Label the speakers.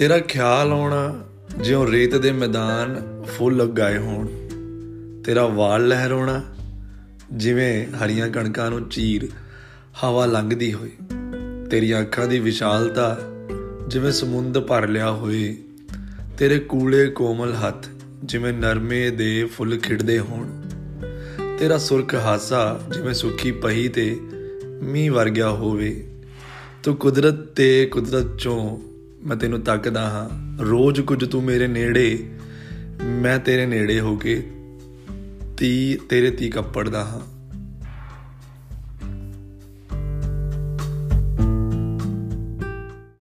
Speaker 1: ਤੇਰਾ ਖਿਆਲ ਆਉਣਾ ਜਿਉਂ ਰੇਤ ਦੇ ਮੈਦਾਨ ਫੁੱਲ ਉਗਾਏ ਹੋਣ। ਤੇਰਾ ਵਾਲ ਲਹਿਰਾਉਣਾ ਜਿਵੇਂ ਹਰੀਆਂ ਕਣਕਾਂ ਨੂੰ ਚੀਰ ਹਵਾ ਲੰਘਦੀ ਹੋਏ। ਤੇਰੀਆਂ ਅੱਖਾਂ ਦੀ ਵਿਸ਼ਾਲਤਾ ਜਿਵੇਂ ਸਮੁੰਦ ਭਰ ਲਿਆ ਹੋਏ। ਤੇਰੇ ਕੂਲੇ ਕੋਮਲ ਹੱਥ ਜਿਵੇਂ ਨਰਮੇ ਦੇ ਫੁੱਲ ਖਿੜਦੇ ਹੋਣ। ਤੇਰਾ ਸੁਰਖ ਹਾਸਾ ਜਿਵੇਂ ਸੁੱਕੀ ਪਹੀ ਤੇ ਮੀਂਹ ਵਰਗਿਆ ਹੋਵੇ। ਤੂੰ ਕੁਦਰਤ ਤੇ ਕੁਦਰਤ ਚੋਂ ਮੈਂ ਤੈਨੂੰ ਤੱਕਦਾ ਹਾਂ। ਰੋਜ਼ ਕੁਝ ਤੂੰ ਮੇਰੇ ਨੇੜੇ, ਮੈਂ ਤੇਰੇ ਨੇੜੇ ਹੋ ਕੇ ਤੀ ਤੇਰੇ ਤੀ ਕੱਪੜਦਾ ਹਾਂ।